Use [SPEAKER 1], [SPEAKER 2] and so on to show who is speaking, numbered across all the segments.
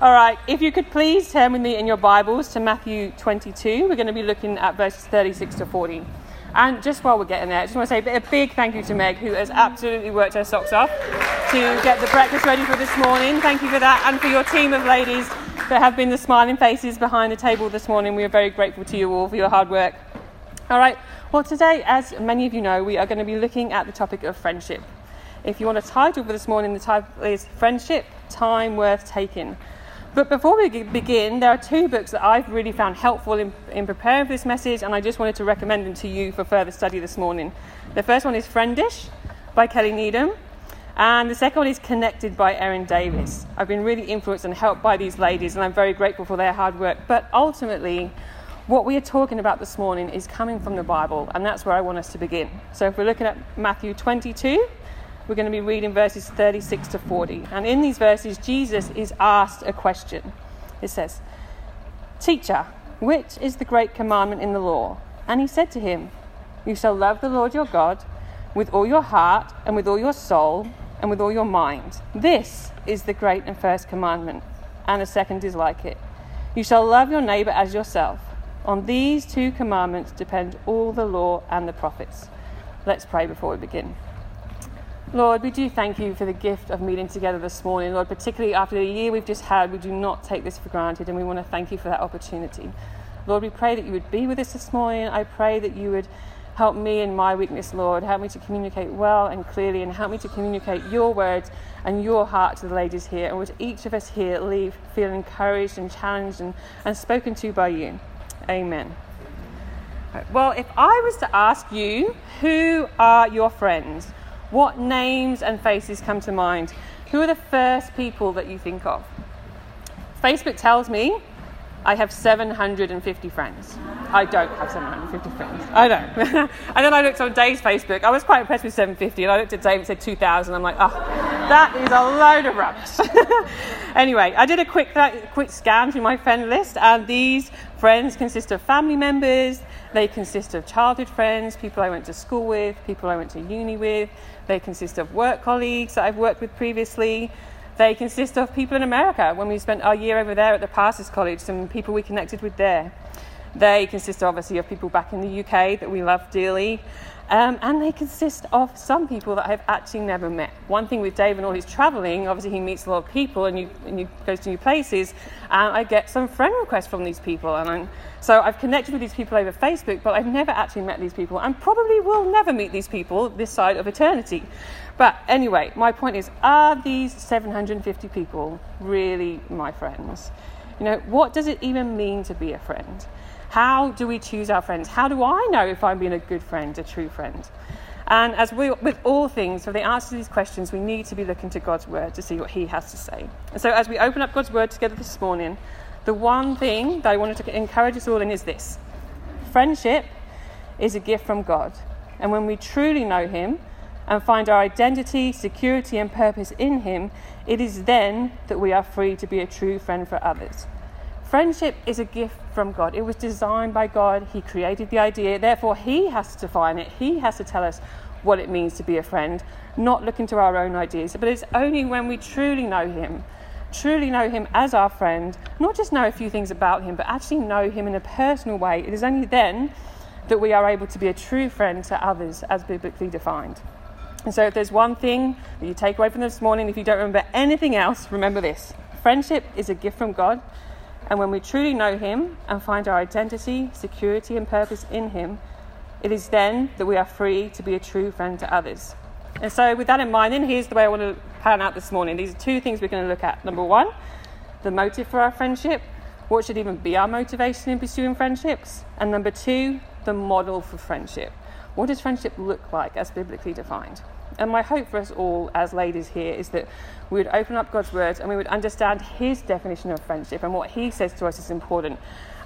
[SPEAKER 1] All right, if you could please turn with me in your Bibles to Matthew 22. We're going to be looking at verses 36 to 40. And just while we're getting there, I just want to say a big thank you to Meg, who has absolutely worked her socks off to get the breakfast ready for this morning. Thank you for that, and for your team of ladies that have been the smiling faces behind the table this morning. We are very grateful to you all for your hard work. All right, well, today, as many of you know, we are going to be looking at the topic of friendship. If you want a title for this morning, the title is Friendship Time Worth Taking. But before we begin, there are two books that I've really found helpful in, in preparing for this message, and I just wanted to recommend them to you for further study this morning. The first one is Friendish by Kelly Needham, and the second one is Connected by Erin Davis. I've been really influenced and helped by these ladies, and I'm very grateful for their hard work. But ultimately, what we are talking about this morning is coming from the Bible, and that's where I want us to begin. So if we're looking at Matthew 22, we're going to be reading verses 36 to 40. And in these verses, Jesus is asked a question. It says, Teacher, which is the great commandment in the law? And he said to him, You shall love the Lord your God with all your heart, and with all your soul, and with all your mind. This is the great and first commandment. And a second is like it. You shall love your neighbor as yourself. On these two commandments depend all the law and the prophets. Let's pray before we begin. Lord, we do thank you for the gift of meeting together this morning. Lord, particularly after the year we've just had, we do not take this for granted and we want to thank you for that opportunity. Lord, we pray that you would be with us this morning. I pray that you would help me in my weakness, Lord. Help me to communicate well and clearly and help me to communicate your words and your heart to the ladies here. And would each of us here leave feeling encouraged and challenged and, and spoken to by you. Amen. Well, if I was to ask you, who are your friends? What names and faces come to mind? Who are the first people that you think of? Facebook tells me I have 750 friends. I don't have 750 friends. I don't. and then I looked on Dave's Facebook. I was quite impressed with 750, and I looked at Dave and said 2,000. I'm like, oh, that is a load of rubbish. anyway, I did a quick, uh, quick scan through my friend list, and these friends consist of family members, they consist of childhood friends, people I went to school with, people I went to uni with, they consist of work colleagues that I've worked with previously. They consist of people in America when we spent our year over there at the Pastors College, some people we connected with there. They consist obviously of people back in the UK that we love dearly. Um, and they consist of some people that I've actually never met. One thing with Dave and all his traveling, obviously he meets a lot of people and you, and you goes to new places, and I get some friend requests from these people. And I'm, so I've connected with these people over Facebook, but I've never actually met these people, and probably will never meet these people this side of eternity. But anyway, my point is, are these 750 people really my friends? You know, what does it even mean to be a friend? How do we choose our friends? How do I know if I'm being a good friend, a true friend? And as we, with all things, for the answer to these questions, we need to be looking to God's word to see what He has to say. And so, as we open up God's word together this morning, the one thing that I wanted to encourage us all in is this friendship is a gift from God. And when we truly know Him and find our identity, security, and purpose in Him, it is then that we are free to be a true friend for others. Friendship is a gift from God. It was designed by God. He created the idea. Therefore, He has to define it. He has to tell us what it means to be a friend, not look into our own ideas. But it's only when we truly know Him, truly know Him as our friend, not just know a few things about Him, but actually know Him in a personal way, it is only then that we are able to be a true friend to others as biblically defined. And so, if there's one thing that you take away from this morning, if you don't remember anything else, remember this friendship is a gift from God. And when we truly know Him and find our identity, security, and purpose in Him, it is then that we are free to be a true friend to others. And so, with that in mind, then here's the way I want to plan out this morning. These are two things we're going to look at. Number one, the motive for our friendship. What should even be our motivation in pursuing friendships? And number two, the model for friendship. What does friendship look like as biblically defined? And my hope for us all as ladies here is that we would open up God's words and we would understand His definition of friendship and what He says to us is important,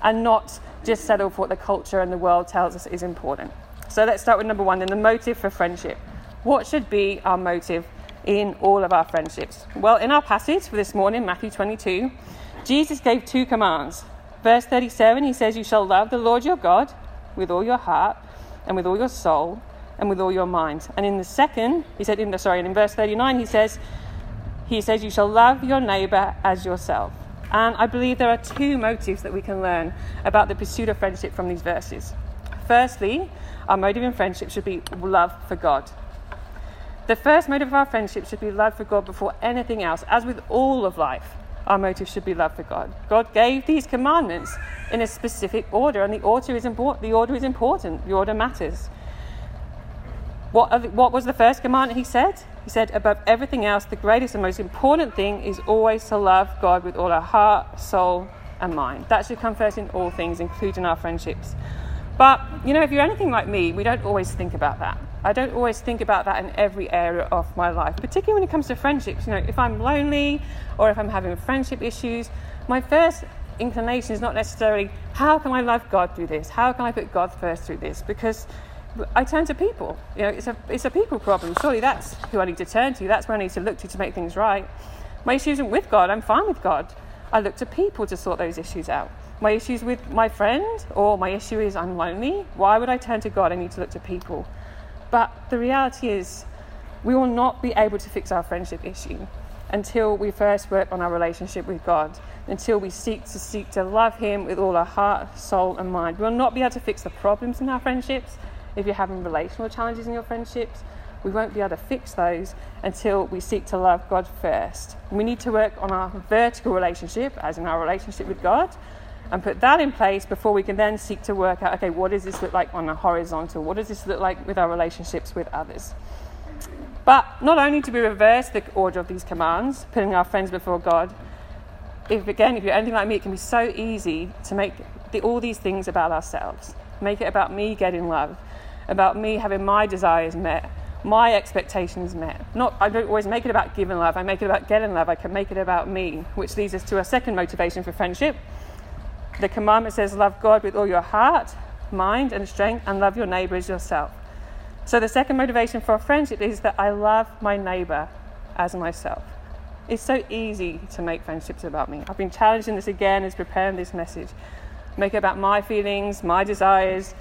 [SPEAKER 1] and not just settle for what the culture and the world tells us is important. So let's start with number one then the motive for friendship. What should be our motive in all of our friendships? Well, in our passage for this morning, Matthew 22, Jesus gave two commands. Verse 37, he says, You shall love the Lord your God with all your heart and with all your soul and with all your mind. And in the second, he said, in the, sorry, in verse 39, he says, he says, You shall love your neighbor as yourself. And I believe there are two motives that we can learn about the pursuit of friendship from these verses. Firstly, our motive in friendship should be love for God. The first motive of our friendship should be love for God before anything else. As with all of life, our motive should be love for God. God gave these commandments in a specific order, and the order is important. The order is important. The order matters. What, what was the first commandment he said? He said, above everything else, the greatest and most important thing is always to love God with all our heart, soul, and mind. That should come first in all things, including our friendships. But, you know, if you're anything like me, we don't always think about that. I don't always think about that in every area of my life, particularly when it comes to friendships. You know, if I'm lonely or if I'm having friendship issues, my first inclination is not necessarily, how can I love God through this? How can I put God first through this? Because I turn to people. You know, it's a, it's a people problem. Surely that's who I need to turn to. That's where I need to look to to make things right. My issue isn't with God. I'm fine with God. I look to people to sort those issues out. My issues with my friend or my issue is I'm lonely. Why would I turn to God? I need to look to people. But the reality is, we will not be able to fix our friendship issue until we first work on our relationship with God, until we seek to seek to love Him with all our heart, soul, and mind. We will not be able to fix the problems in our friendships if you're having relational challenges in your friendships, we won't be able to fix those until we seek to love God first. We need to work on our vertical relationship, as in our relationship with God, and put that in place before we can then seek to work out okay, what does this look like on a horizontal? What does this look like with our relationships with others? But not only do we reverse the order of these commands, putting our friends before God, if again, if you're anything like me, it can be so easy to make the, all these things about ourselves, make it about me getting love about me having my desires met, my expectations met. Not, I don't always make it about giving love, I make it about getting love. I can make it about me, which leads us to our second motivation for friendship. The commandment says, Love God with all your heart, mind, and strength, and love your neighbor as yourself. So, the second motivation for friendship is that I love my neighbor as myself. It's so easy to make friendships about me. I've been challenging this again as preparing this message. Make it about my feelings, my desires,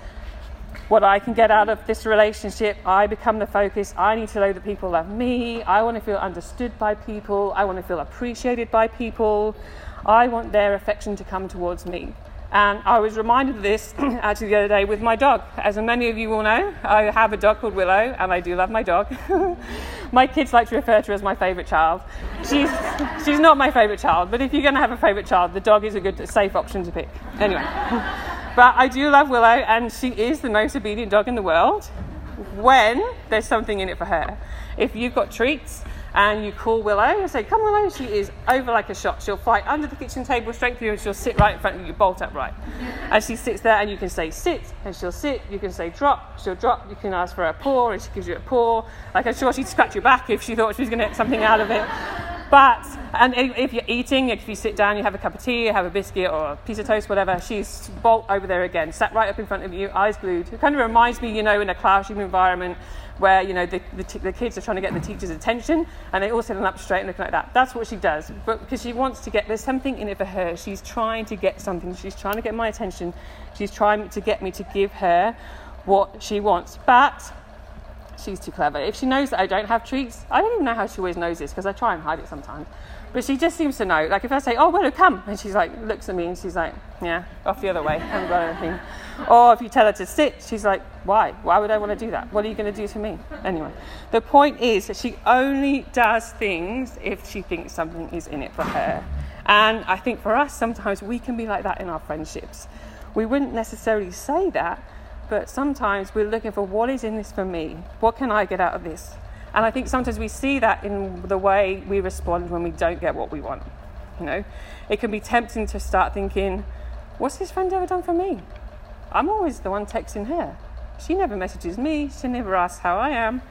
[SPEAKER 1] what I can get out of this relationship. I become the focus. I need to know that people love me. I want to feel understood by people. I want to feel appreciated by people. I want their affection to come towards me. And I was reminded of this actually the other day with my dog. As many of you will know, I have a dog called Willow, and I do love my dog. my kids like to refer to her as my favourite child. She's, she's not my favourite child, but if you're going to have a favourite child, the dog is a good, safe option to pick. Anyway. But I do love Willow, and she is the most obedient dog in the world when there's something in it for her. If you've got treats and you call Willow and say, Come, Willow, she is over like a shot. She'll fight under the kitchen table straight through and she'll sit right in front of you, bolt upright. And she sits there, and you can say sit, and she'll sit. You can say drop, she'll drop. You can ask for a paw, and she gives you a paw. Like I'm sure she'd scratch your back if she thought she was going to get something out of it. But, and if you're eating, if you sit down, you have a cup of tea, you have a biscuit or a piece of toast, whatever, she's bolt over there again, sat right up in front of you, eyes glued. It kind of reminds me, you know, in a classroom environment where, you know, the, the, t- the kids are trying to get the teacher's attention and they all sit up straight and looking like that. That's what she does. But because she wants to get, there's something in it for her. She's trying to get something. She's trying to get my attention. She's trying to get me to give her what she wants. But she's too clever. If she knows that I don't have treats, I don't even know how she always knows this because I try and hide it sometimes. But she just seems to know. Like if I say, "Oh, well, come," and she's like, looks at me and she's like, "Yeah, off the other way. I haven't got anything." Or if you tell her to sit, she's like, "Why? Why would I want to do that? What are you going to do to me?" Anyway, the point is that she only does things if she thinks something is in it for her. And I think for us, sometimes we can be like that in our friendships. We wouldn't necessarily say that, but sometimes we're looking for what is in this for me? What can I get out of this? And I think sometimes we see that in the way we respond when we don't get what we want. You know, it can be tempting to start thinking, what's this friend ever done for me? I'm always the one texting her. She never messages me, she never asks how I am,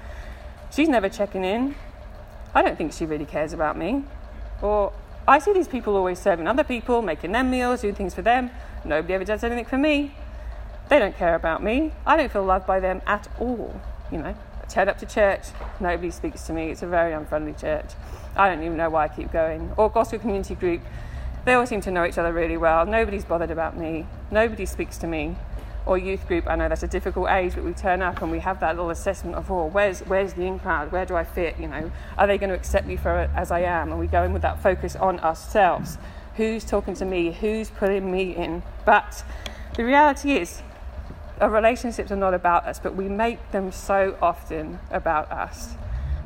[SPEAKER 1] she's never checking in. I don't think she really cares about me. Or I see these people always serving other people, making them meals, doing things for them. Nobody ever does anything for me. They don't care about me. I don't feel loved by them at all. You know, Turn up to church, nobody speaks to me. It's a very unfriendly church. I don't even know why I keep going. Or gospel community group, they all seem to know each other really well. Nobody's bothered about me. Nobody speaks to me. Or youth group, I know that's a difficult age, but we turn up and we have that little assessment of, oh, where's, where's the in crowd? Where do I fit? You know, are they going to accept me for as I am? And we go in with that focus on ourselves Who's talking to me? Who's putting me in? But the reality is, our relationships are not about us, but we make them so often about us.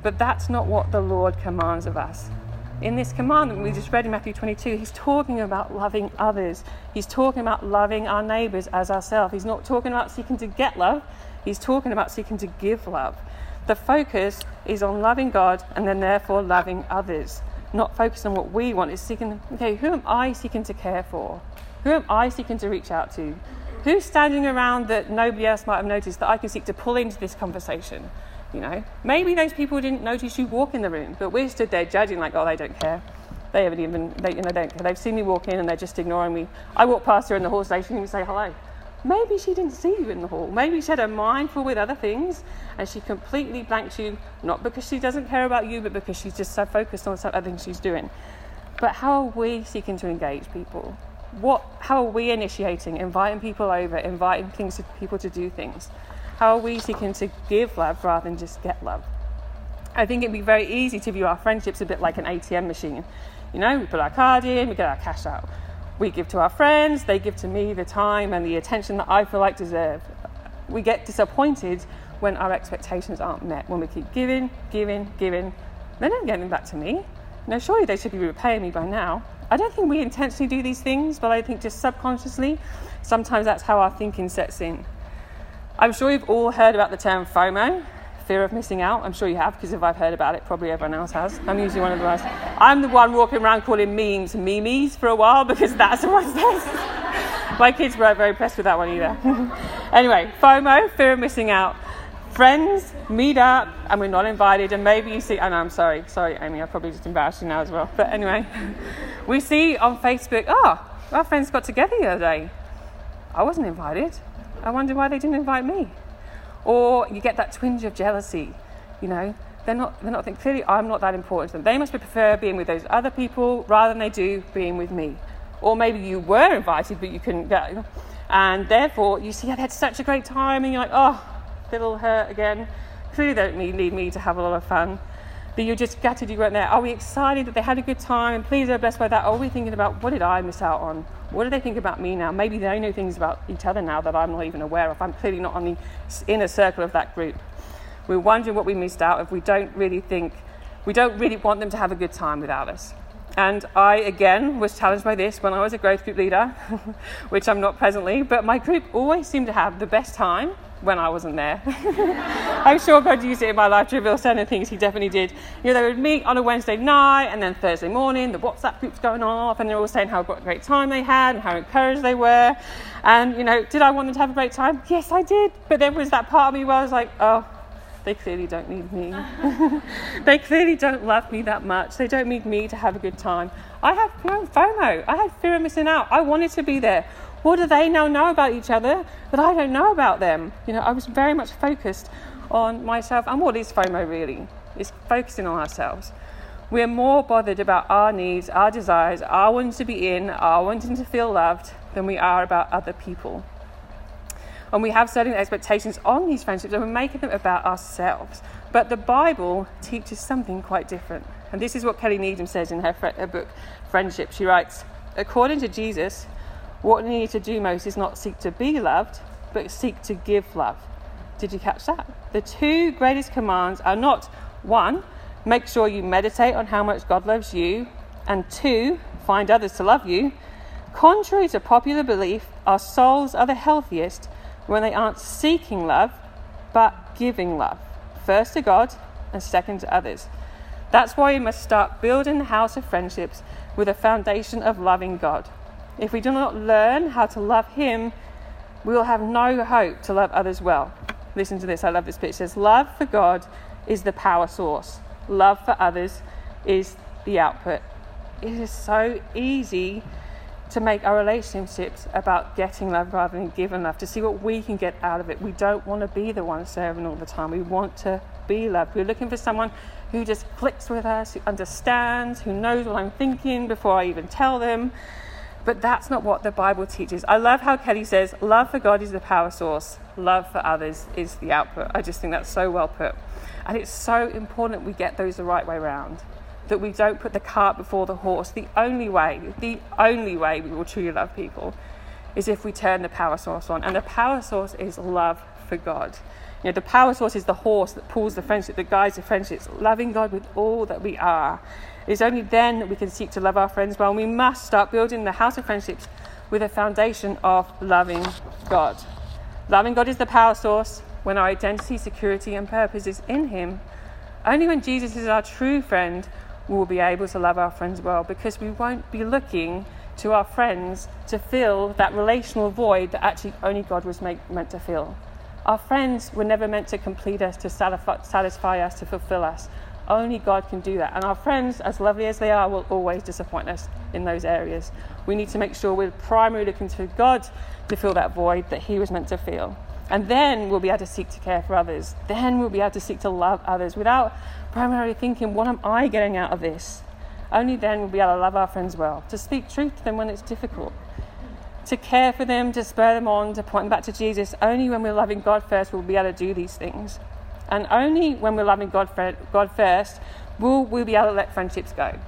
[SPEAKER 1] But that's not what the Lord commands of us. In this commandment we just read in Matthew 22, he's talking about loving others. He's talking about loving our neighbours as ourselves. He's not talking about seeking to get love, he's talking about seeking to give love. The focus is on loving God and then therefore loving others, not focused on what we want. It's seeking, okay, who am I seeking to care for? Who am I seeking to reach out to? Who's standing around that nobody else might have noticed that I can seek to pull into this conversation? You know, maybe those people didn't notice you walk in the room, but we're stood there judging like, oh, they don't care. They haven't even, they, you know, they. They've seen me walk in and they're just ignoring me. I walk past her in the hall station and say hello. Maybe she didn't see you in the hall. Maybe she had her mind full with other things and she completely blanked you, not because she doesn't care about you, but because she's just so focused on some other things she's doing. But how are we seeking to engage people? What, how are we initiating, inviting people over, inviting things to people to do things? How are we seeking to give love rather than just get love? I think it'd be very easy to view our friendships a bit like an ATM machine. You know, we put our card in, we get our cash out. We give to our friends, they give to me the time and the attention that I feel like deserve. We get disappointed when our expectations aren't met, when we keep giving, giving, giving. They're not getting back to me. Now, surely they should be repaying me by now. I don't think we intentionally do these things, but I think just subconsciously, sometimes that's how our thinking sets in. I'm sure you've all heard about the term FOMO, fear of missing out. I'm sure you have, because if I've heard about it, probably everyone else has. I'm usually one of the ones. I'm the one walking around calling memes memes for a while because that's what says. My kids weren't very impressed with that one either. anyway, FOMO, fear of missing out. Friends meet up and we're not invited, and maybe you see. No, I'm sorry, sorry, Amy. I probably just embarrassed you now as well. But anyway, we see on Facebook. Oh, our friends got together the other day. I wasn't invited. I wonder why they didn't invite me. Or you get that twinge of jealousy, you know. They're not, they're not thinking, clearly I'm not that important to them. They must prefer being with those other people rather than they do being with me. Or maybe you were invited but you couldn't go. And therefore you see, they had such a great time and you're like, oh, little hurt again. Clearly they don't need, me to have a lot of fun. But you're just gutted you weren't there. Are we excited that they had a good time and pleased they're oh, blessed by that? Or are we thinking about what did I miss out on? What do they think about me now? Maybe they know things about each other now that I'm not even aware of. I'm clearly not on the inner circle of that group. We're wondering what we missed out if we don't really think, we don't really want them to have a good time without us. And I, again, was challenged by this when I was a growth group leader, which I'm not presently, but my group always seemed to have the best time when I wasn't there. I'm sure God used it in my life to reveal certain things He definitely did. You know, they would meet on a Wednesday night, and then Thursday morning, the WhatsApp group's going off, and they're all saying how great time they had and how encouraged they were. And, you know, did I want them to have a great time? Yes, I did. But there was that part of me where I was like, oh, they clearly don't need me. they clearly don't love me that much. They don't need me to have a good time. I had FOMO. I had fear of missing out. I wanted to be there. What do they now know about each other that I don't know about them? You know, I was very much focused on myself. And what is FOMO really? It's focusing on ourselves. We're more bothered about our needs, our desires, our wanting to be in, our wanting to feel loved than we are about other people. And we have certain expectations on these friendships and we're making them about ourselves. But the Bible teaches something quite different. And this is what Kelly Needham says in her, her book, Friendish. She writes, According to Jesus, what we need to do most is not seek to be loved, but seek to give love. Did you catch that? The two greatest commands are not one, make sure you meditate on how much God loves you, and two, find others to love you. Contrary to popular belief, our souls are the healthiest when they aren't seeking love, but giving love. First to God and second to others. That's why we must start building the house of friendships with a foundation of loving God. If we do not learn how to love Him, we will have no hope to love others well. Listen to this, I love this bit. It says, Love for God is the power source, love for others is the output. It is so easy to make our relationships about getting love rather than giving love, to see what we can get out of it. We don't want to be the one serving all the time. We want to be loved. We're looking for someone who just clicks with us, who understands, who knows what I'm thinking before I even tell them. But that's not what the Bible teaches. I love how Kelly says, love for God is the power source, love for others is the output. I just think that's so well put. And it's so important we get those the right way around. that we don't put the cart before the horse. The only way, the only way we will truly love people is if we turn the power source on. And the power source is love for God. You know, the power source is the horse that pulls the friendship, that guides the friendships, loving God with all that we are. It is only then that we can seek to love our friends well. And we must start building the house of friendships with a foundation of loving God. Loving God is the power source when our identity, security, and purpose is in Him. Only when Jesus is our true friend will we be able to love our friends well because we won't be looking to our friends to fill that relational void that actually only God was make, meant to fill. Our friends were never meant to complete us, to satisfy us, to fulfill us. Only God can do that. And our friends, as lovely as they are, will always disappoint us in those areas. We need to make sure we're primarily looking to God to fill that void that He was meant to fill. And then we'll be able to seek to care for others. Then we'll be able to seek to love others without primarily thinking, what am I getting out of this? Only then we'll be able to love our friends well, to speak truth to them when it's difficult, to care for them, to spur them on, to point them back to Jesus. Only when we're loving God first will we be able to do these things. And only when we're loving God, God first will we be able to let friendships go.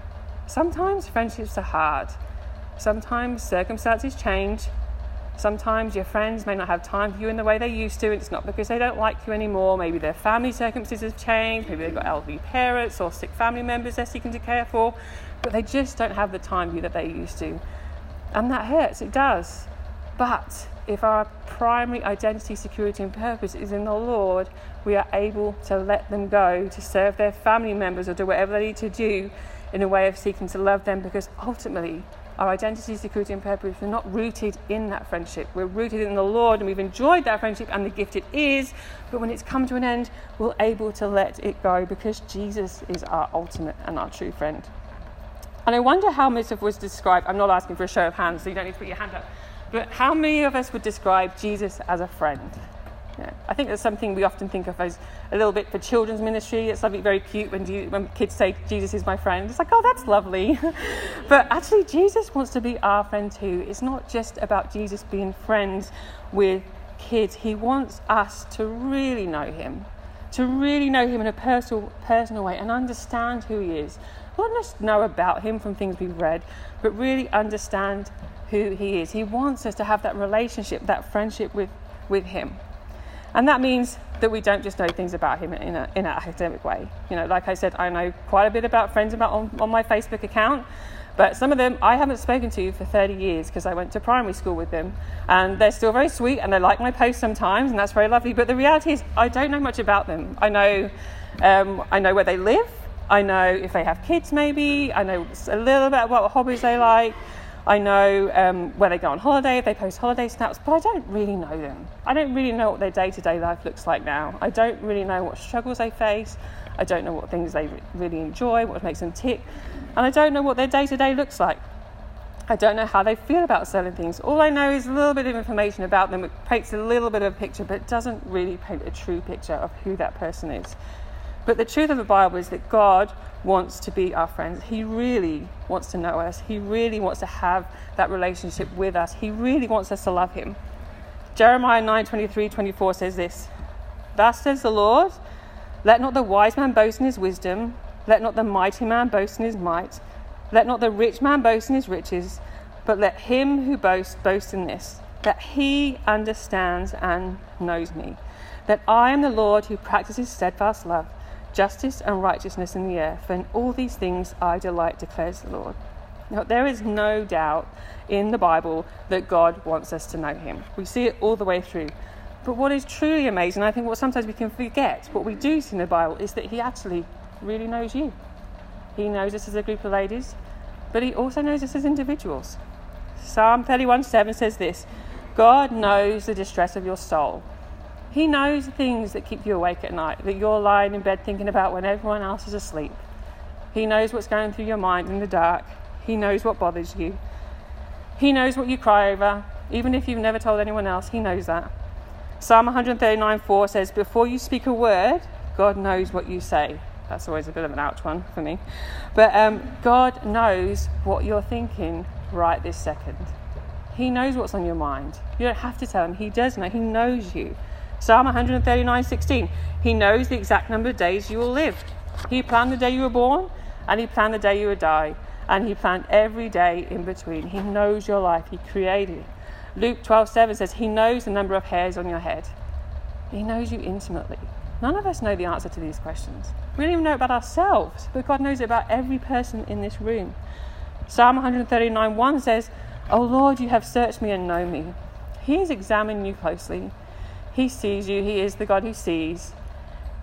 [SPEAKER 1] Sometimes friendships are hard. Sometimes circumstances change. Sometimes your friends may not have time for you in the way they used to, and it's not because they don't like you anymore. Maybe their family circumstances have changed, maybe they've got elderly parents or sick family members they're seeking to care for, but they just don't have the time for you that they used to. And that hurts, it does. But if our primary identity, security, and purpose is in the Lord, we are able to let them go to serve their family members or do whatever they need to do in a way of seeking to love them because ultimately our identity, security, and purpose are not rooted in that friendship. We're rooted in the Lord and we've enjoyed that friendship and the gift it is. But when it's come to an end, we're able to let it go because Jesus is our ultimate and our true friend. And I wonder how most of us describe, I'm not asking for a show of hands, so you don't need to put your hand up, but how many of us would describe Jesus as a friend? Yeah. I think that's something we often think of as a little bit for children's ministry. It's something very cute when, when kids say, Jesus is my friend. It's like, oh, that's lovely. but actually, Jesus wants to be our friend too. It's not just about Jesus being friends with kids, He wants us to really know Him, to really know Him in a personal, personal way and understand who He is. Not just know about Him from things we've read, but really understand who He is. He wants us to have that relationship, that friendship with, with Him. And that means that we don't just know things about him in, a, in an academic way. You know, like I said, I know quite a bit about friends about on, on my Facebook account, but some of them I haven't spoken to for 30 years because I went to primary school with them. And they're still very sweet and they like my posts sometimes, and that's very lovely. But the reality is, I don't know much about them. I know, um, I know where they live, I know if they have kids, maybe, I know a little bit about what hobbies they like. I know um, where they go on holiday, they post holiday snaps, but I don't really know them. I don't really know what their day to day life looks like now. I don't really know what struggles they face. I don't know what things they really enjoy, what makes them tick. And I don't know what their day to day looks like. I don't know how they feel about certain things. All I know is a little bit of information about them. It paints a little bit of a picture, but it doesn't really paint a true picture of who that person is. But the truth of the Bible is that God wants to be our friends. He really wants to know us. He really wants to have that relationship with us. He really wants us to love him. Jeremiah 9 23 24 says this Thus says the Lord, let not the wise man boast in his wisdom, let not the mighty man boast in his might, let not the rich man boast in his riches, but let him who boasts boast in this, that he understands and knows me, that I am the Lord who practices steadfast love justice and righteousness in the earth, and all these things I delight, declares the Lord. Now, there is no doubt in the Bible that God wants us to know Him. We see it all the way through. But what is truly amazing, I think what sometimes we can forget, what we do see in the Bible, is that He actually really knows you. He knows us as a group of ladies, but He also knows us as individuals. Psalm 31 7 says this God knows the distress of your soul. He knows the things that keep you awake at night, that you're lying in bed thinking about when everyone else is asleep. He knows what's going through your mind in the dark. He knows what bothers you. He knows what you cry over, even if you've never told anyone else. He knows that. Psalm 139 4 says, Before you speak a word, God knows what you say. That's always a bit of an ouch one for me. But um, God knows what you're thinking right this second. He knows what's on your mind. You don't have to tell him. He does know. He knows you. Psalm 139:16. He knows the exact number of days you will live. He planned the day you were born, and He planned the day you would die, and He planned every day in between. He knows your life, He created it. Luke 12 7 says, He knows the number of hairs on your head. He knows you intimately. None of us know the answer to these questions. We don't even know about ourselves, but God knows about every person in this room. Psalm 139 1 says, O Lord, you have searched me and know me. He has examined you closely. He sees you. He is the God who sees.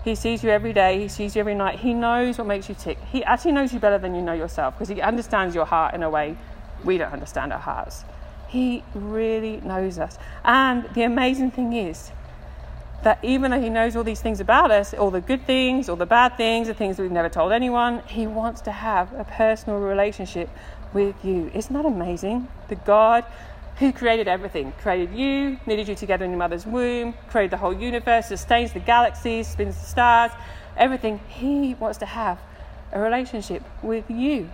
[SPEAKER 1] He sees you every day. He sees you every night. He knows what makes you tick. He actually knows you better than you know yourself because he understands your heart in a way we don't understand our hearts. He really knows us. And the amazing thing is that even though he knows all these things about us, all the good things, all the bad things, the things we've never told anyone, he wants to have a personal relationship with you. Isn't that amazing? The God who created everything, created you, knitted you together in your mother's womb, created the whole universe, sustains the galaxies, spins the stars, everything. He wants to have a relationship with you.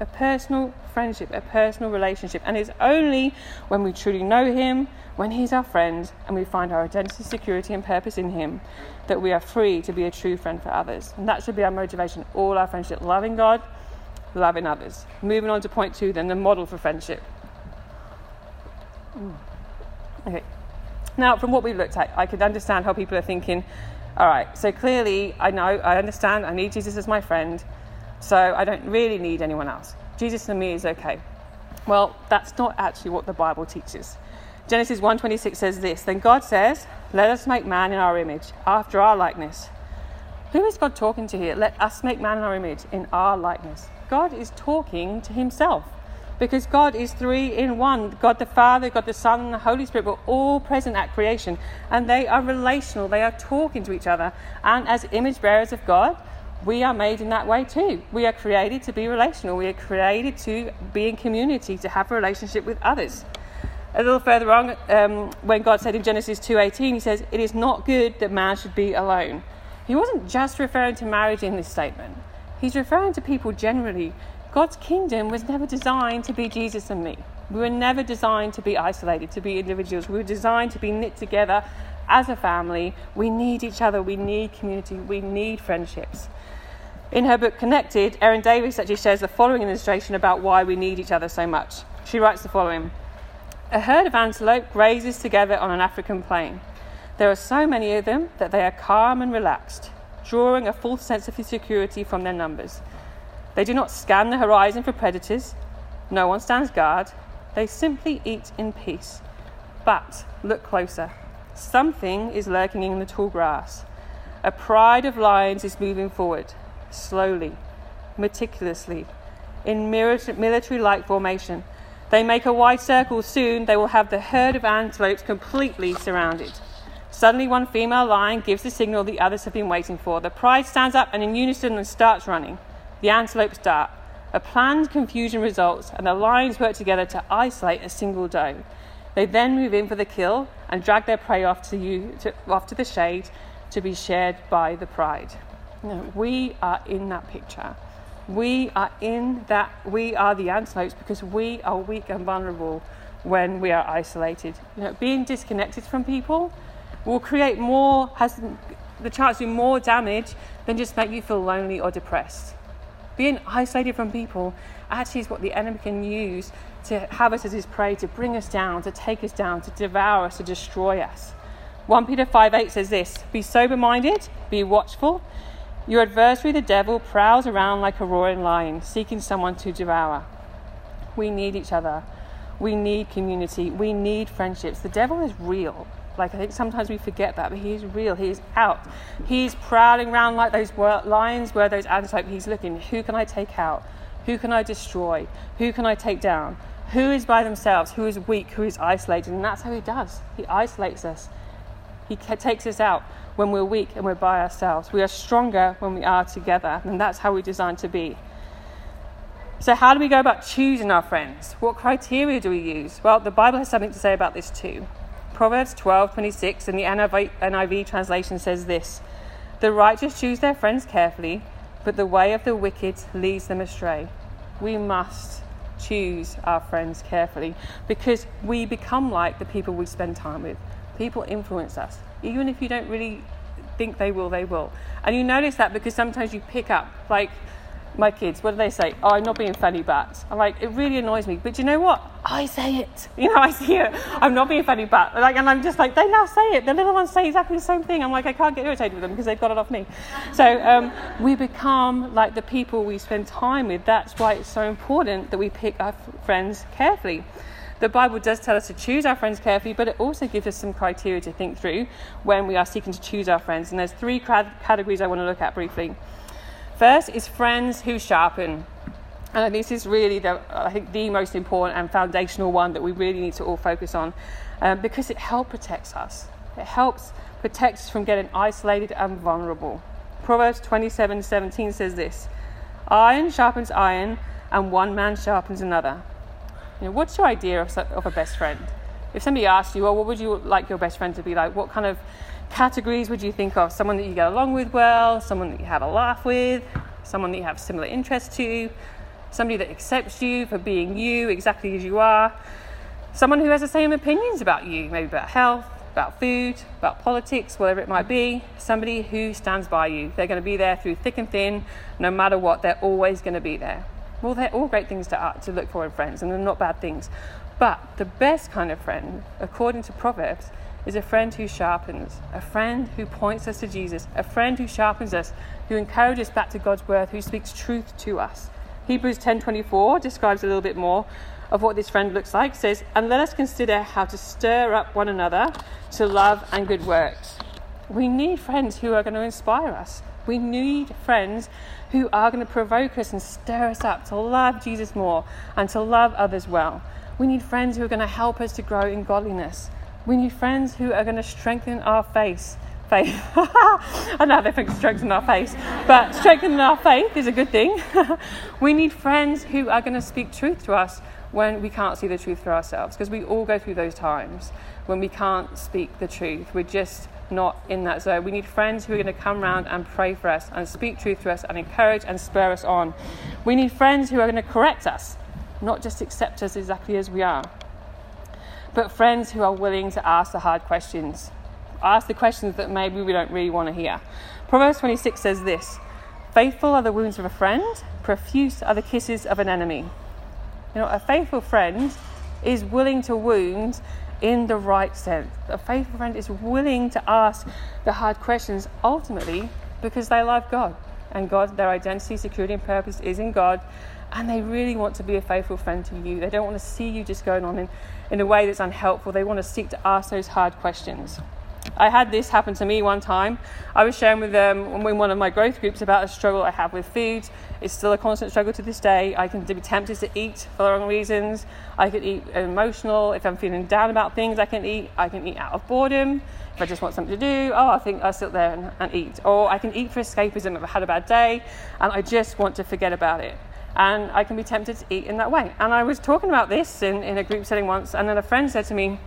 [SPEAKER 1] A personal friendship, a personal relationship. And it's only when we truly know Him, when He's our friend, and we find our identity, security, and purpose in Him, that we are free to be a true friend for others. And that should be our motivation, all our friendship, loving God, loving others. Moving on to point two, then the model for friendship. Mm. Okay. Now, from what we've looked at, I could understand how people are thinking, all right, so clearly I know, I understand, I need Jesus as my friend, so I don't really need anyone else. Jesus and me is okay. Well, that's not actually what the Bible teaches. Genesis 1:26 says this, then God says, "Let us make man in our image, after our likeness." Who is God talking to here? Let us make man in our image, in our likeness. God is talking to himself because God is three in one. God the Father, God the Son, and the Holy Spirit were all present at creation, and they are relational. They are talking to each other. And as image bearers of God, we are made in that way too. We are created to be relational. We are created to be in community, to have a relationship with others. A little further on, um, when God said in Genesis 2:18, He says, "It is not good that man should be alone." He wasn't just referring to marriage in this statement. He's referring to people generally God's kingdom was never designed to be Jesus and me. We were never designed to be isolated, to be individuals. We were designed to be knit together as a family. We need each other, we need community, we need friendships. In her book Connected, Erin Davis actually shares the following illustration about why we need each other so much. She writes the following A herd of antelope grazes together on an African plain. There are so many of them that they are calm and relaxed, drawing a full sense of security from their numbers. They do not scan the horizon for predators. No one stands guard. They simply eat in peace. But look closer. Something is lurking in the tall grass. A pride of lions is moving forward, slowly, meticulously, in military like formation. They make a wide circle. Soon they will have the herd of antelopes completely surrounded. Suddenly, one female lion gives the signal the others have been waiting for. The pride stands up and in unison starts running. The antelopes dart. A planned confusion results, and the lions work together to isolate a single doe. They then move in for the kill and drag their prey off to, you, to, off to the shade to be shared by the pride. We are in that picture. We are in that, we are the antelopes because we are weak and vulnerable when we are isolated. You know, being disconnected from people will create more, has the chance to do more damage than just make you feel lonely or depressed. Being isolated from people actually is what the enemy can use to have us as his prey, to bring us down, to take us down, to devour us, to destroy us. 1 Peter 5 8 says this Be sober minded, be watchful. Your adversary, the devil, prowls around like a roaring lion, seeking someone to devour. We need each other. We need community. We need friendships. The devil is real. Like, I think sometimes we forget that, but he's real. He's out. He's prowling around like those lions where those antelope. He's looking, who can I take out? Who can I destroy? Who can I take down? Who is by themselves? Who is weak? Who is isolated? And that's how he does. He isolates us. He takes us out when we're weak and we're by ourselves. We are stronger when we are together, and that's how we're designed to be. So, how do we go about choosing our friends? What criteria do we use? Well, the Bible has something to say about this too. Proverbs 12:26 in the NIV, NIV translation says this: "The righteous choose their friends carefully, but the way of the wicked leads them astray." We must choose our friends carefully because we become like the people we spend time with. People influence us. Even if you don't really think they will, they will. And you notice that because sometimes you pick up like my kids, what do they say? Oh, I'm not being funny, but I'm like, it really annoys me. But you know what? I say it. You know, I see it. I'm not being funny, but like, and I'm just like, they now say it. The little ones say exactly the same thing. I'm like, I can't get irritated with them because they've got it off me. So um, we become like the people we spend time with. That's why it's so important that we pick our friends carefully. The Bible does tell us to choose our friends carefully, but it also gives us some criteria to think through when we are seeking to choose our friends. And there's three categories I want to look at briefly. First is friends who sharpen. And this is really, the, I think, the most important and foundational one that we really need to all focus on um, because it helps protect us. It helps protect us from getting isolated and vulnerable. Proverbs 27 17 says this Iron sharpens iron, and one man sharpens another. You know, what's your idea of, of a best friend? If somebody asks you, well, what would you like your best friend to be like? What kind of categories would you think of? Someone that you get along with well, someone that you have a laugh with, someone that you have similar interests to, somebody that accepts you for being you exactly as you are, someone who has the same opinions about you, maybe about health, about food, about politics, whatever it might be, somebody who stands by you. They're going to be there through thick and thin, no matter what, they're always going to be there. Well, they're all great things to, uh, to look for in friends, and they're not bad things. But the best kind of friend, according to Proverbs, is a friend who sharpens, a friend who points us to Jesus, a friend who sharpens us, who encourages us back to God's word, who speaks truth to us. Hebrews 10:24 describes a little bit more of what this friend looks like. It says, "And let us consider how to stir up one another to love and good works." We need friends who are going to inspire us. We need friends who are going to provoke us and stir us up to love Jesus more and to love others well. We need friends who are going to help us to grow in godliness. We need friends who are going to strengthen our faith. Faith. I know they think strengthen our faith, but strengthening our faith is a good thing. we need friends who are going to speak truth to us when we can't see the truth for ourselves, because we all go through those times when we can't speak the truth. We're just not in that zone. We need friends who are going to come around and pray for us and speak truth to us and encourage and spur us on. We need friends who are going to correct us, not just accept us exactly as we are but friends who are willing to ask the hard questions, ask the questions that maybe we don't really want to hear. Proverbs 26 says this Faithful are the wounds of a friend, profuse are the kisses of an enemy. You know, a faithful friend is willing to wound in the right sense. A faithful friend is willing to ask the hard questions ultimately because they love God and God, their identity, security, and purpose is in God, and they really want to be a faithful friend to you. They don't want to see you just going on in, in a way that's unhelpful. They want to seek to ask those hard questions. I had this happen to me one time. I was sharing with them in one of my growth groups about a struggle I have with food. It's still a constant struggle to this day. I can be tempted to eat for the wrong reasons. I can eat emotional. If I'm feeling down about things, I can eat. I can eat out of boredom. If I just want something to do, oh, I think I'll sit there and, and eat. Or I can eat for escapism if I've had a bad day and I just want to forget about it and I can be tempted to eat in that way. And I was talking about this in, in a group setting once, and then a friend said to me,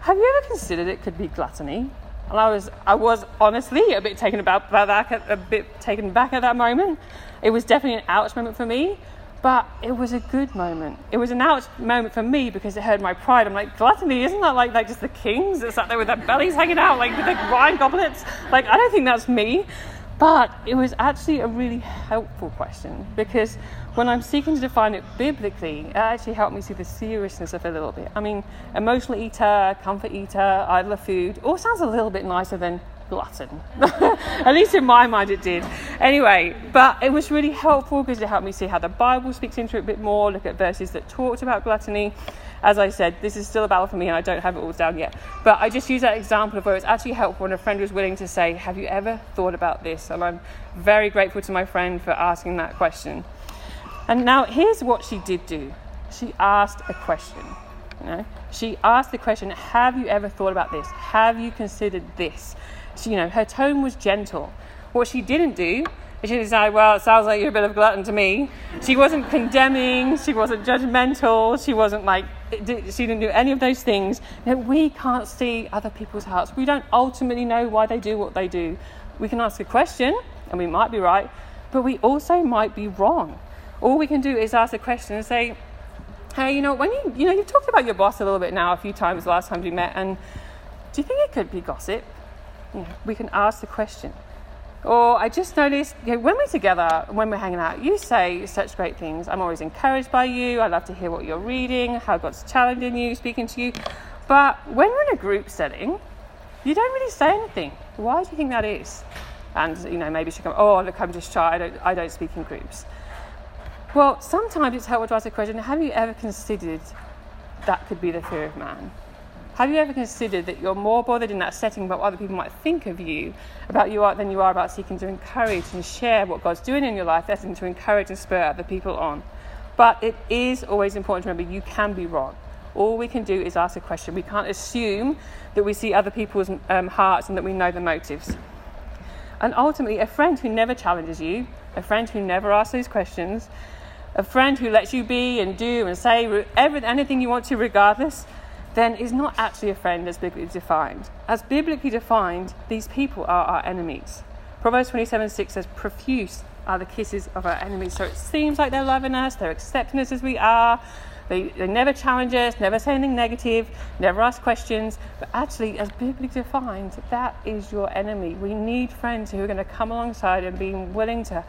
[SPEAKER 1] Have you ever considered it could be gluttony? And I was, I was honestly a bit taken aback, a bit taken back at that moment. It was definitely an ouch moment for me, but it was a good moment. It was an ouch moment for me because it hurt my pride. I'm like, gluttony, isn't that like, like just the kings that sat there with their bellies hanging out, like with the wine goblets? Like, I don't think that's me. But it was actually a really helpful question because when I'm seeking to define it biblically, it actually helped me see the seriousness of it a little bit. I mean, emotional eater, comfort eater, idler food, all sounds a little bit nicer than glutton. At least in my mind it did. Anyway, but it was really helpful because it helped me see how the Bible speaks into it a bit more, look at verses that talked about gluttony, as I said, this is still a battle for me and I don't have it all down yet. But I just use that example of where it's actually helpful when a friend was willing to say, Have you ever thought about this? And I'm very grateful to my friend for asking that question. And now here's what she did do she asked a question. You know? She asked the question, Have you ever thought about this? Have you considered this? She, you know, her tone was gentle. What she didn't do she say, well, it sounds like you're a bit of a glutton to me. She wasn't condemning, she wasn't judgmental, she wasn't like, she didn't do any of those things. We can't see other people's hearts. We don't ultimately know why they do what they do. We can ask a question, and we might be right, but we also might be wrong. All we can do is ask a question and say, hey, you know, when you, you know, you've talked about your boss a little bit now, a few times the last time we met, and do you think it could be gossip? You know, we can ask the question. Or I just noticed you know, when we're together, when we're hanging out, you say such great things. I'm always encouraged by you. I love to hear what you're reading, how God's challenging you, speaking to you. But when we're in a group setting, you don't really say anything. Why do you think that is? And you know, maybe she come, oh look, I'm just shy. I don't, I don't speak in groups. Well, sometimes it's helpful to ask the question: Have you ever considered that could be the fear of man? Have you ever considered that you're more bothered in that setting about what other people might think of you about you than you are about seeking to encourage and share what God's doing in your life, than to encourage and spur other people on? But it is always important to remember you can be wrong. All we can do is ask a question. We can't assume that we see other people's um, hearts and that we know the motives. And ultimately, a friend who never challenges you, a friend who never asks those questions, a friend who lets you be and do and say anything you want to regardless, then is not actually a friend as biblically defined. As biblically defined, these people are our enemies. Proverbs 27 6 says, Profuse are the kisses of our enemies. So it seems like they're loving us, they're accepting us as we are. They, they never challenge us, never say anything negative, never ask questions. But actually, as biblically defined, that is your enemy. We need friends who are going to come alongside and be willing to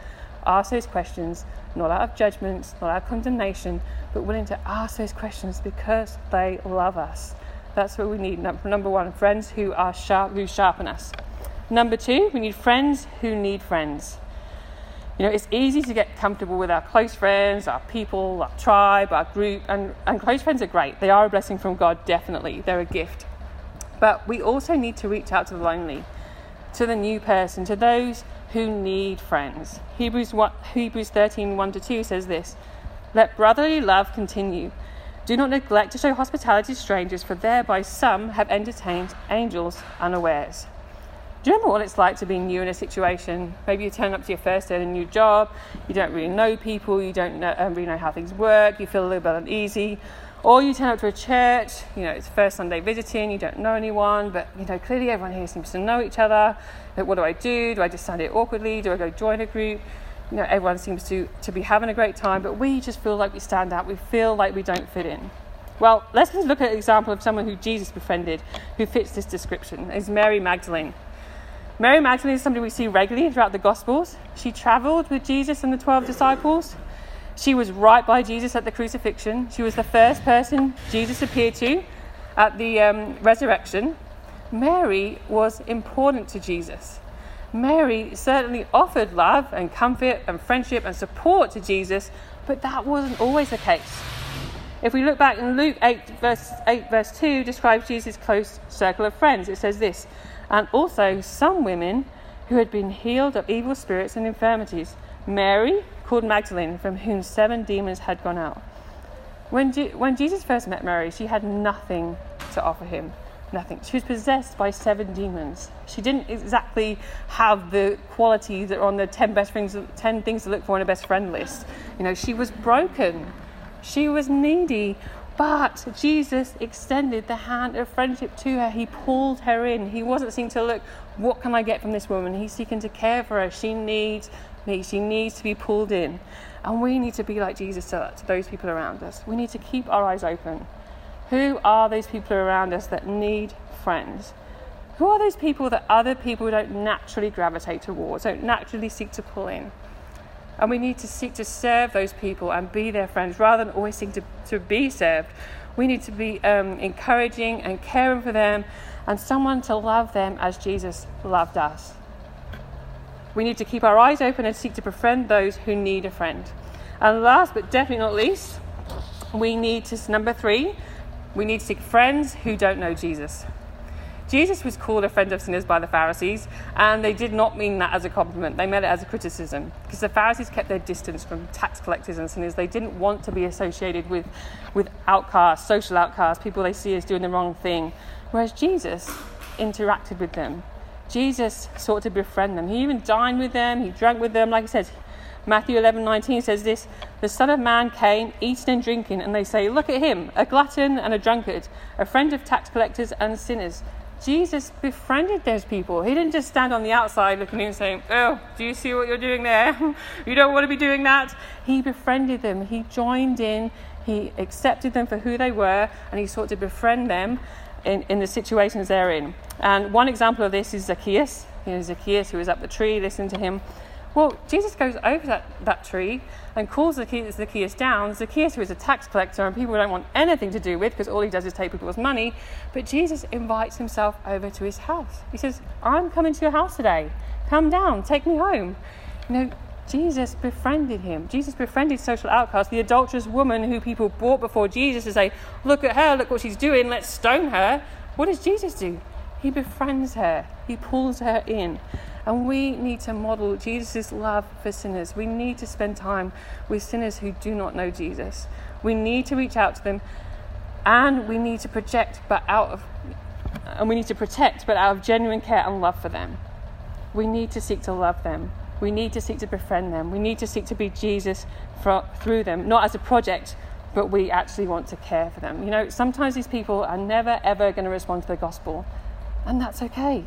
[SPEAKER 1] ask those questions, not out of judgment, not out of condemnation, but willing to ask those questions because they love us. That's what we need. Number one, friends who are sharp, who sharpen us. Number two, we need friends who need friends. You know, it's easy to get comfortable with our close friends, our people, our tribe, our group, and, and close friends are great. They are a blessing from God, definitely. They're a gift. But we also need to reach out to the lonely, to the new person, to those who need friends. Hebrews, 1, Hebrews 13 1 to 2 says this Let brotherly love continue. Do not neglect to show hospitality to strangers, for thereby some have entertained angels unawares. Do you remember what it's like to be new in a situation? Maybe you turn up to your first day in a new job, you don't really know people, you don't know, um, really know how things work, you feel a little bit uneasy. Or you turn up to a church, you know, it's first Sunday visiting, you don't know anyone, but you know, clearly everyone here seems to know each other. Like, what do I do? Do I just stand here awkwardly? Do I go join a group? You know, everyone seems to, to be having a great time, but we just feel like we stand out. We feel like we don't fit in. Well, let's look at an example of someone who Jesus befriended who fits this description. Is Mary Magdalene. Mary Magdalene is somebody we see regularly throughout the Gospels. She traveled with Jesus and the 12 disciples. She was right by Jesus at the crucifixion. She was the first person Jesus appeared to at the um, resurrection. Mary was important to Jesus. Mary certainly offered love and comfort and friendship and support to Jesus, but that wasn't always the case. If we look back in Luke 8 verse, 8, verse 2, describes Jesus' close circle of friends. It says this, and also some women who had been healed of evil spirits and infirmities. Mary, called Magdalene, from whom seven demons had gone out. When, Je- when Jesus first met Mary, she had nothing to offer him. Nothing. She was possessed by seven demons. She didn't exactly have the qualities that are on the 10 best things, 10 things to look for in a best friend list. You know, she was broken. She was needy. But Jesus extended the hand of friendship to her. He pulled her in. He wasn't seeking to look, what can I get from this woman? He's seeking to care for her. She needs she needs to be pulled in. And we need to be like Jesus to, to those people around us. We need to keep our eyes open. Who are those people around us that need friends? Who are those people that other people don't naturally gravitate towards, don't naturally seek to pull in? And we need to seek to serve those people and be their friends rather than always seek to, to be served. We need to be um, encouraging and caring for them and someone to love them as Jesus loved us. We need to keep our eyes open and seek to befriend those who need a friend. And last but definitely not least, we need to, number three, we need to seek friends who don't know Jesus. Jesus was called a friend of sinners by the Pharisees, and they did not mean that as a compliment. They meant it as a criticism because the Pharisees kept their distance from tax collectors and sinners. They didn't want to be associated with, with outcasts, social outcasts, people they see as doing the wrong thing. Whereas Jesus interacted with them. Jesus sought to befriend them. He even dined with them, he drank with them. Like he says, Matthew 11 19 says this The Son of Man came, eating and drinking, and they say, Look at him, a glutton and a drunkard, a friend of tax collectors and sinners. Jesus befriended those people. He didn't just stand on the outside looking in and saying, Oh, do you see what you're doing there? you don't want to be doing that. He befriended them. He joined in. He accepted them for who they were, and he sought to befriend them in, in the situations they're in. And one example of this is Zacchaeus, you know, Zacchaeus, who was up the tree, listening to him. Well, Jesus goes over that, that tree and calls Zacchaeus, Zacchaeus down. Zacchaeus, who is a tax collector and people don't want anything to do with because all he does is take people's money. But Jesus invites himself over to his house. He says, I'm coming to your house today. Come down, take me home. You know, Jesus befriended him. Jesus befriended social outcasts. The adulterous woman who people brought before Jesus to say, Look at her, look what she's doing, let's stone her. What does Jesus do? He befriends her, he pulls her in. And we need to model Jesus' love for sinners. We need to spend time with sinners who do not know Jesus. We need to reach out to them and we need to project but out of and we need to protect but out of genuine care and love for them. We need to seek to love them. We need to seek to befriend them. We need to seek to be Jesus for, through them, not as a project, but we actually want to care for them. You know, sometimes these people are never ever going to respond to the gospel, and that's okay.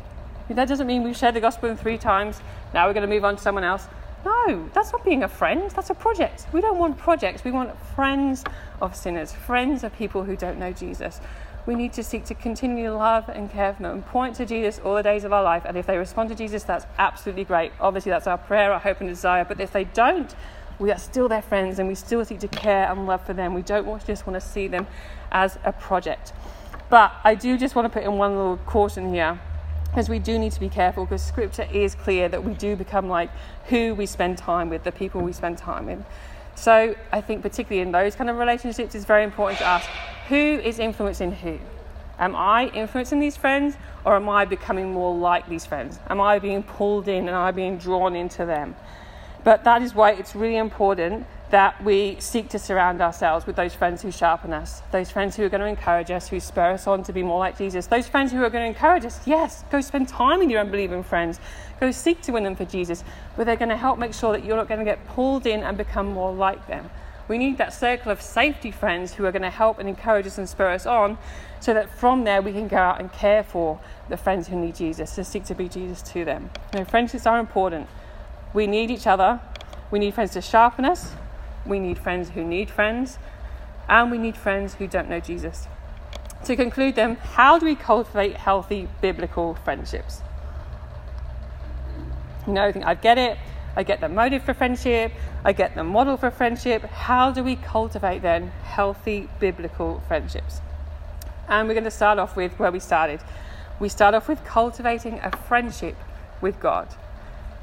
[SPEAKER 1] That doesn't mean we've shared the gospel in three times, now we're going to move on to someone else. No, that's not being a friend, that's a project. We don't want projects, we want friends of sinners, friends of people who don't know Jesus we need to seek to continue to love and care for them and point to Jesus all the days of our life. And if they respond to Jesus, that's absolutely great. Obviously, that's our prayer, our hope, and desire. But if they don't, we are still their friends and we still seek to care and love for them. We don't just want to see them as a project. But I do just want to put in one little caution here because we do need to be careful because scripture is clear that we do become like who we spend time with, the people we spend time with. So I think, particularly in those kind of relationships, it's very important to ask who is influencing who? Am I influencing these friends or am I becoming more like these friends? Am I being pulled in and am I being drawn into them? But that is why it's really important that we seek to surround ourselves with those friends who sharpen us, those friends who are going to encourage us, who spur us on to be more like Jesus, those friends who are going to encourage us. Yes, go spend time with your unbelieving friends, go seek to win them for Jesus, but they're going to help make sure that you're not going to get pulled in and become more like them. We need that circle of safety friends who are going to help and encourage us and spur us on so that from there we can go out and care for the friends who need Jesus, to seek to be Jesus to them. You know, friendships are important. We need each other. We need friends to sharpen us we need friends who need friends, and we need friends who don't know Jesus. To conclude, then, how do we cultivate healthy biblical friendships? You know, I think I get it. I get the motive for friendship. I get the model for friendship. How do we cultivate then healthy biblical friendships? And we're going to start off with where we started. We start off with cultivating a friendship with God.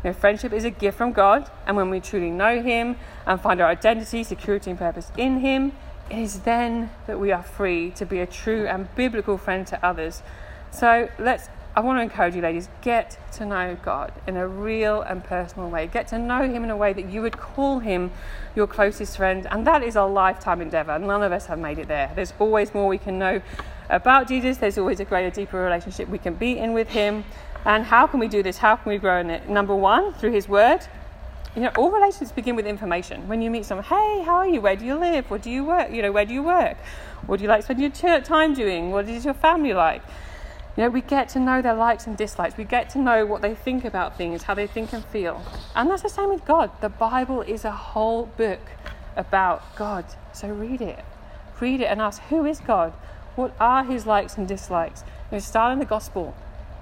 [SPEAKER 1] Know, friendship is a gift from God, and when we truly know Him and find our identity, security, and purpose in Him, it is then that we are free to be a true and biblical friend to others. So let's, I want to encourage you, ladies, get to know God in a real and personal way. Get to know Him in a way that you would call Him your closest friend, and that is a lifetime endeavor. None of us have made it there. There's always more we can know about Jesus, there's always a greater, deeper relationship we can be in with Him. And how can we do this? How can we grow in it? Number one, through His Word. You know, all relationships begin with information. When you meet someone, hey, how are you? Where do you live? What do you work? You know, where do you work? What do you like to spend your time doing? What is your family like? You know, we get to know their likes and dislikes. We get to know what they think about things, how they think and feel. And that's the same with God. The Bible is a whole book about God. So read it. Read it and ask, who is God? What are his likes and dislikes? You know, start in the gospel.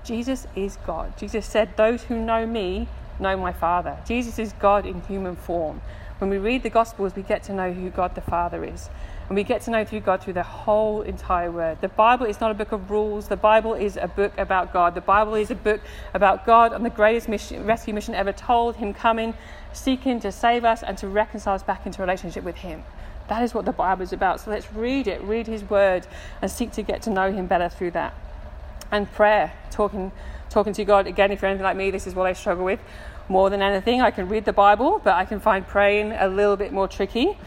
[SPEAKER 1] Jesus is God. Jesus said, Those who know me know my Father. Jesus is God in human form. When we read the Gospels, we get to know who God the Father is. And we get to know through God through the whole entire word. The Bible is not a book of rules. The Bible is a book about God. The Bible is a book about God and the greatest mission, rescue mission ever told, Him coming, seeking to save us and to reconcile us back into relationship with Him. That is what the Bible is about. So let's read it, read His word, and seek to get to know Him better through that and prayer, talking, talking to God. Again, if you're anything like me, this is what I struggle with more than anything. I can read the Bible, but I can find praying a little bit more tricky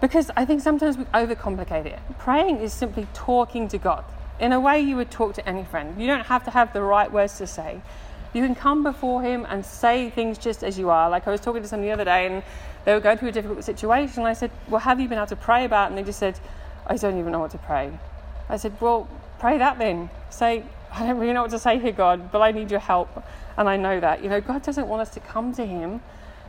[SPEAKER 1] because I think sometimes we overcomplicate it. Praying is simply talking to God in a way you would talk to any friend. You don't have to have the right words to say. You can come before Him and say things just as you are. Like I was talking to someone the other day, and they were going through a difficult situation. And I said, Well, have you been able to pray about? It? And they just said, I don't even know what to pray. I said, Well, pray that then. Say, I don't really know what to say here, God, but I need your help. And I know that. You know, God doesn't want us to come to Him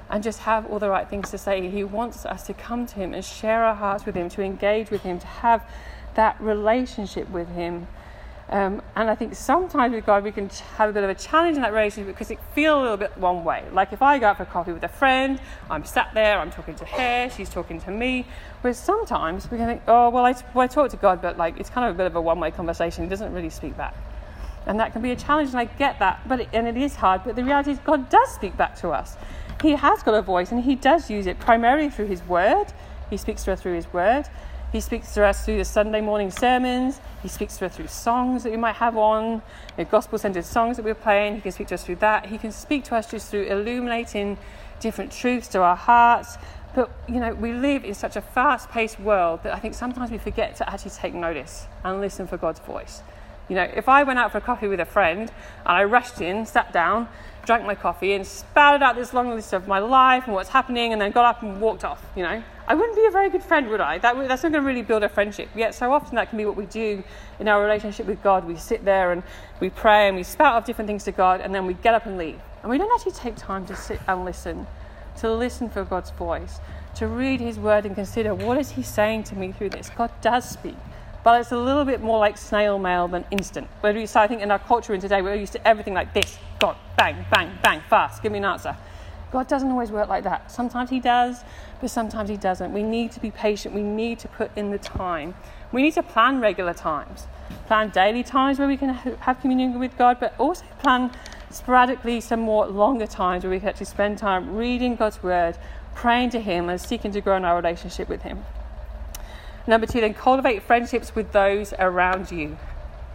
[SPEAKER 1] and just have all the right things to say. He wants us to come to Him and share our hearts with Him, to engage with Him, to have that relationship with Him. Um, and I think sometimes with God, we can have a bit of a challenge in that relationship because it feels a little bit one way. Like if I go out for coffee with a friend, I'm sat there, I'm talking to her, she's talking to me. Whereas sometimes we can think, oh, well, I, well, I talk to God, but like it's kind of a bit of a one way conversation. He doesn't really speak back. And that can be a challenge, and I get that, but it, and it is hard. But the reality is, God does speak back to us. He has got a voice, and He does use it primarily through His Word. He speaks to us through His Word. He speaks to us through the Sunday morning sermons. He speaks to us through songs that we might have on, you know, gospel centered songs that we're playing. He can speak to us through that. He can speak to us just through illuminating different truths to our hearts. But, you know, we live in such a fast paced world that I think sometimes we forget to actually take notice and listen for God's voice. You know, if I went out for a coffee with a friend and I rushed in, sat down, drank my coffee, and spouted out this long list of my life and what's happening, and then got up and walked off, you know, I wouldn't be a very good friend, would I? That, that's not going to really build a friendship. Yet, so often that can be what we do in our relationship with God. We sit there and we pray and we spout off different things to God, and then we get up and leave. And we don't actually take time to sit and listen, to listen for God's voice, to read His word and consider what is He saying to me through this. God does speak but it's a little bit more like snail mail than instant. But so I think in our culture in today, we're used to everything like this God, bang, bang, bang, fast, give me an answer. God doesn't always work like that. Sometimes He does, but sometimes He doesn't. We need to be patient. We need to put in the time. We need to plan regular times, plan daily times where we can have communion with God, but also plan sporadically some more longer times where we can actually spend time reading God's Word, praying to Him, and seeking to grow in our relationship with Him. Number two, then cultivate friendships with those around you.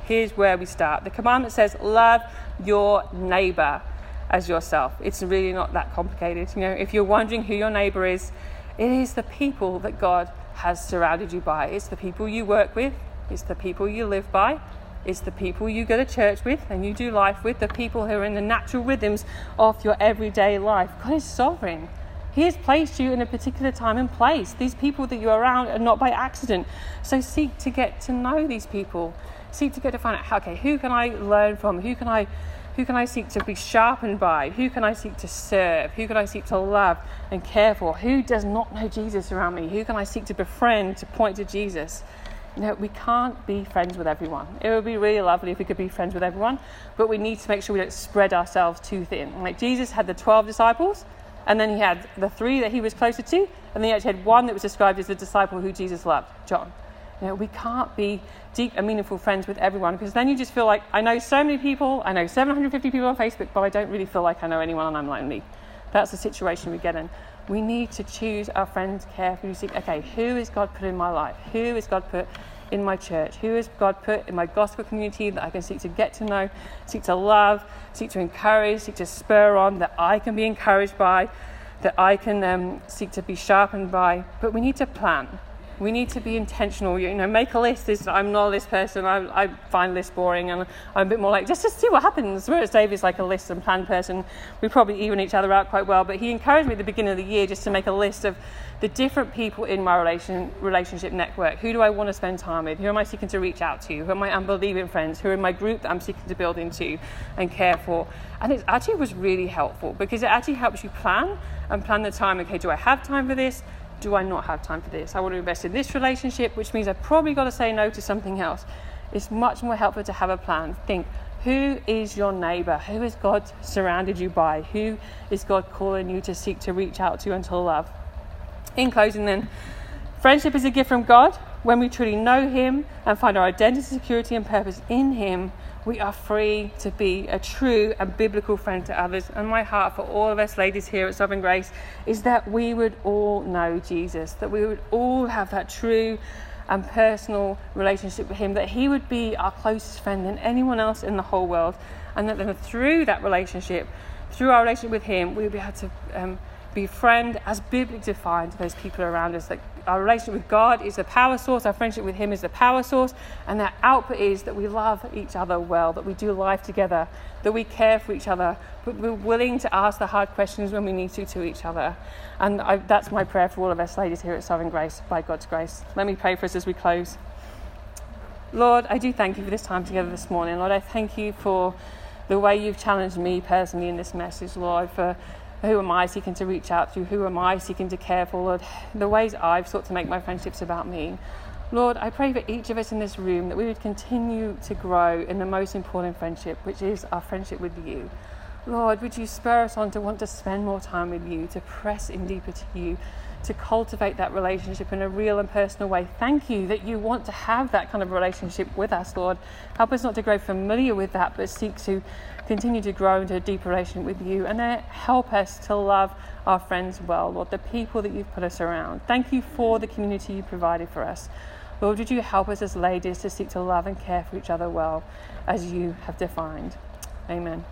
[SPEAKER 1] Here's where we start. The commandment says, Love your neighbor as yourself. It's really not that complicated. You know, if you're wondering who your neighbor is, it is the people that God has surrounded you by. It's the people you work with, it's the people you live by, it's the people you go to church with and you do life with, the people who are in the natural rhythms of your everyday life. God is sovereign. He has placed you in a particular time and place. These people that you're around are not by accident. So seek to get to know these people. Seek to get to find out, okay, who can I learn from? Who can I who can I seek to be sharpened by? Who can I seek to serve? Who can I seek to love and care for? Who does not know Jesus around me? Who can I seek to befriend, to point to Jesus? You know, we can't be friends with everyone. It would be really lovely if we could be friends with everyone, but we need to make sure we don't spread ourselves too thin. Like Jesus had the 12 disciples, and then he had the three that he was closer to, and then he actually had one that was described as the disciple who Jesus loved, John. You know, we can't be deep and meaningful friends with everyone because then you just feel like I know so many people, I know 750 people on Facebook, but I don't really feel like I know anyone and I'm lonely. That's the situation we get in. We need to choose our friends carefully. Okay, who is God put in my life? Who is God put in my church? Who has God put in my gospel community that I can seek to get to know, seek to love, seek to encourage, seek to spur on, that I can be encouraged by, that I can um, seek to be sharpened by? But we need to plan. We need to be intentional. You know, make a list. This, I'm not a list person. I, I find lists boring, and I'm a bit more like just to see what happens. Whereas David's like a list and plan person. We probably even each other out quite well. But he encouraged me at the beginning of the year just to make a list of the different people in my relation, relationship network. Who do I want to spend time with? Who am I seeking to reach out to? Who are my unbelieving friends? Who are in my group that I'm seeking to build into and care for? And it actually was really helpful because it actually helps you plan and plan the time. Okay, do I have time for this? Do I not have time for this? I want to invest in this relationship, which means I've probably got to say no to something else. It's much more helpful to have a plan. Think, who is your neighbor? Who has God surrounded you by? Who is God calling you to seek to reach out to and to love? In closing, then, friendship is a gift from God. When we truly know Him and find our identity, security, and purpose in Him, we are free to be a true and biblical friend to others. And my heart for all of us ladies here at Sovereign Grace is that we would all know Jesus, that we would all have that true and personal relationship with Him, that He would be our closest friend than anyone else in the whole world, and that then through that relationship, through our relationship with Him, we would be able to. Um, befriend as biblically defined those people around us. That our relationship with God is the power source, our friendship with Him is the power source, and that output is that we love each other well, that we do life together, that we care for each other, but we're willing to ask the hard questions when we need to to each other. And I, that's my prayer for all of us ladies here at Sovereign Grace, by God's grace. Let me pray for us as we close. Lord, I do thank you for this time together this morning. Lord, I thank you for the way you've challenged me personally in this message, Lord, for who am I seeking to reach out to? Who am I seeking to care for? Lord, the ways I've sought to make my friendships about me. Lord, I pray for each of us in this room that we would continue to grow in the most important friendship, which is our friendship with you. Lord, would you spur us on to want to spend more time with you, to press in deeper to you, to cultivate that relationship in a real and personal way. Thank you that you want to have that kind of relationship with us, Lord. Help us not to grow familiar with that, but seek to continue to grow into a deeper relationship with you. And then help us to love our friends well, Lord, the people that you've put us around. Thank you for the community you provided for us. Lord, would you help us as ladies to seek to love and care for each other well as you have defined? Amen.